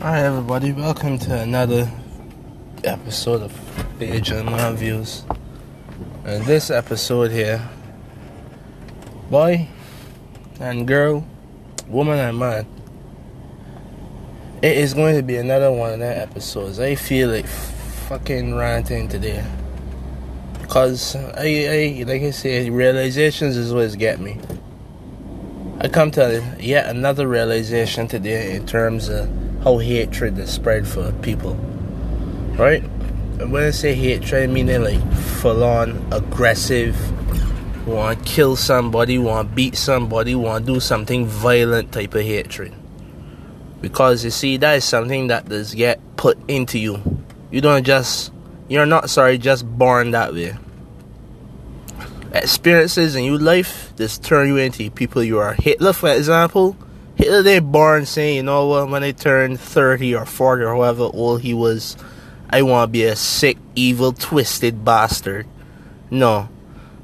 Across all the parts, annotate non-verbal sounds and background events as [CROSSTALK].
Hi everybody, welcome to another episode of Agent Man Views. And this episode here, boy and girl, woman and man, it is going to be another one of that episodes. I feel like fucking ranting today. Cause I, I like I say, realizations is what get me. I come to yet another realization today in terms of how hatred is spread for people. Right? And when I say hatred, I mean they're like full on aggressive, want to kill somebody, want to beat somebody, want to do something violent type of hatred. Because you see, that is something that does get put into you. You don't just, you're not sorry, just born that way. Experiences in your life just turn you into people you are. Hitler, for example, Hitler they born saying, you know what, when they turned 30 or 40 or however old he was, I want to be a sick, evil, twisted bastard. No.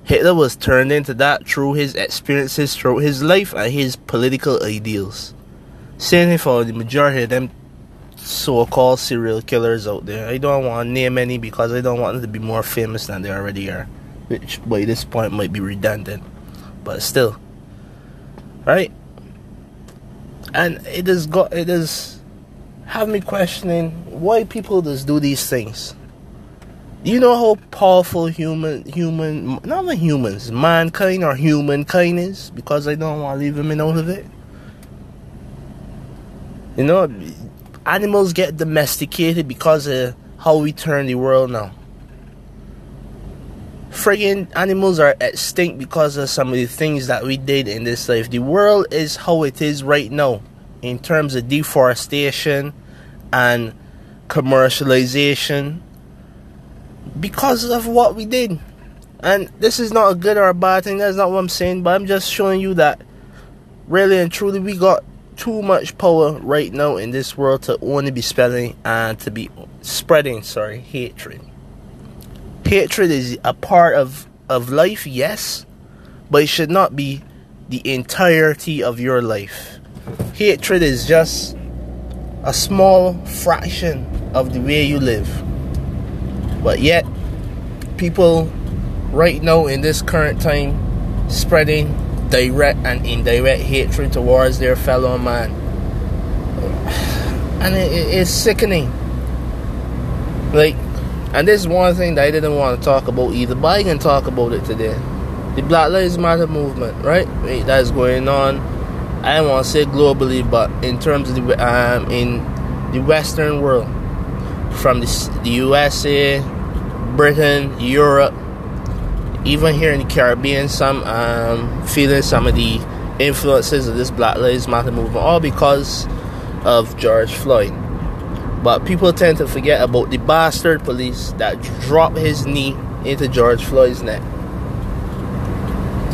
Hitler was turned into that through his experiences throughout his life and his political ideals. Same for the majority of them so-called serial killers out there. I don't want to name any because I don't want them to be more famous than they already are. Which by this point might be redundant. But still. Right? And it has got it has have me questioning why people just do these things. You know how powerful human human not the humans, mankind or humankind is because I don't want to leave them in out of it. You know, animals get domesticated because of how we turn the world now. Friggin' animals are extinct because of some of the things that we did in this life. The world is how it is right now in terms of deforestation and commercialization because of what we did. And this is not a good or a bad thing, that's not what I'm saying, but I'm just showing you that really and truly we got too much power right now in this world to only be spelling and to be spreading, sorry, hatred hatred is a part of of life, yes, but it should not be the entirety of your life. Hatred is just a small fraction of the way you live. But yet, people right now in this current time spreading direct and indirect hatred towards their fellow man. [SIGHS] And it, it, it's sickening. Like, and this is one thing that I didn't want to talk about either, but I can talk about it today. The Black Lives Matter movement, right? That is going on. I don't want to say globally, but in terms of the um, in the Western world, from the, the USA, Britain, Europe, even here in the Caribbean, some um, feeling some of the influences of this Black Lives Matter movement, all because of George Floyd. But people tend to forget about the bastard police that dropped his knee into George Floyd's neck.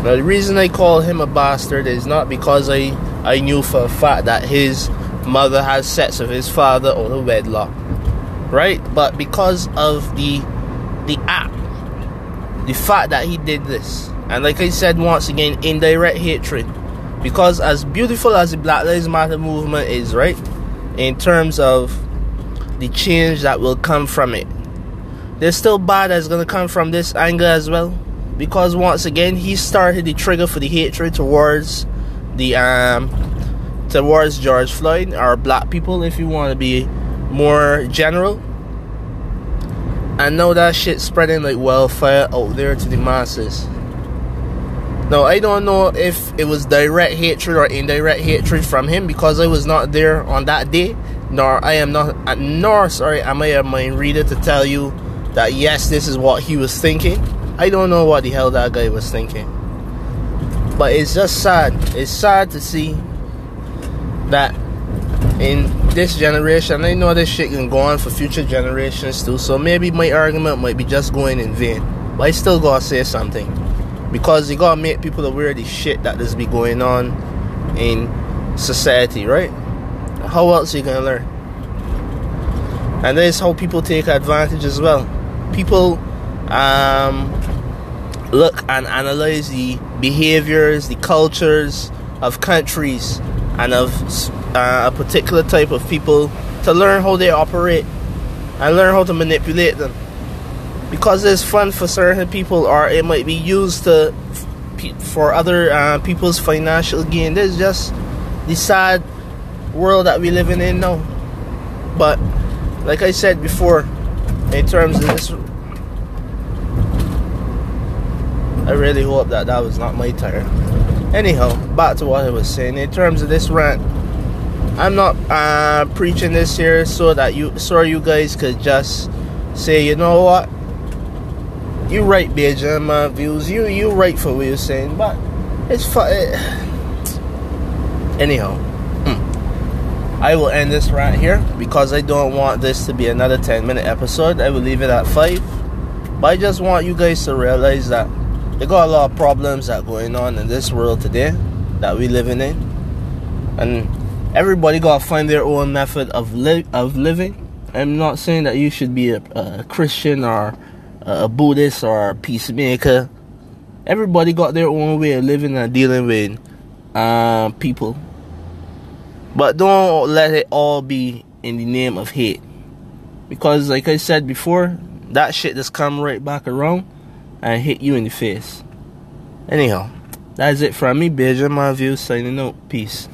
Now, the reason I call him a bastard is not because I, I knew for a fact that his mother had sex with his father out of wedlock, right? But because of the the act, the fact that he did this, and like I said once again, indirect hatred. Because as beautiful as the Black Lives Matter movement is, right, in terms of the change that will come from it. There's still bad that's gonna come from this anger as well, because once again he started the trigger for the hatred towards the um towards George Floyd or black people, if you want to be more general. And now that shit spreading like wildfire out there to the masses. Now I don't know if it was direct hatred or indirect hatred from him because I was not there on that day nor I am not, uh, nor sorry, am I a mind reader to tell you that yes, this is what he was thinking. I don't know what the hell that guy was thinking, but it's just sad. It's sad to see that in this generation, I know this shit can go on for future generations too. So maybe my argument might be just going in vain, but I still gotta say something because you gotta make people aware of the shit that does be going on in society, right? How else are you gonna learn? And that is how people take advantage as well. People um, look and analyze the behaviors, the cultures of countries and of uh, a particular type of people to learn how they operate and learn how to manipulate them. Because it's fun for certain people, or it might be used to for other uh, people's financial gain. This is just the sad world that we living in now. But like I said before, in terms of this, I really hope that that was not my tire. Anyhow, back to what I was saying. In terms of this rant, I'm not uh, preaching this here so that you, so you guys could just say, you know what, you right, Bajan, my views. You you right for what you're saying, but it's fun. [SIGHS] Anyhow. I will end this right here because I don't want this to be another 10 minute episode. I will leave it at five. But I just want you guys to realize that they got a lot of problems that going on in this world today that we living in, and everybody gotta find their own method of li- of living. I'm not saying that you should be a, a Christian or a Buddhist or a peacemaker. Everybody got their own way of living and dealing with uh, people. But don't let it all be in the name of hate. Because, like I said before, that shit just come right back around and hit you in the face. Anyhow, that's it from me, Bajan My View, signing out. Peace.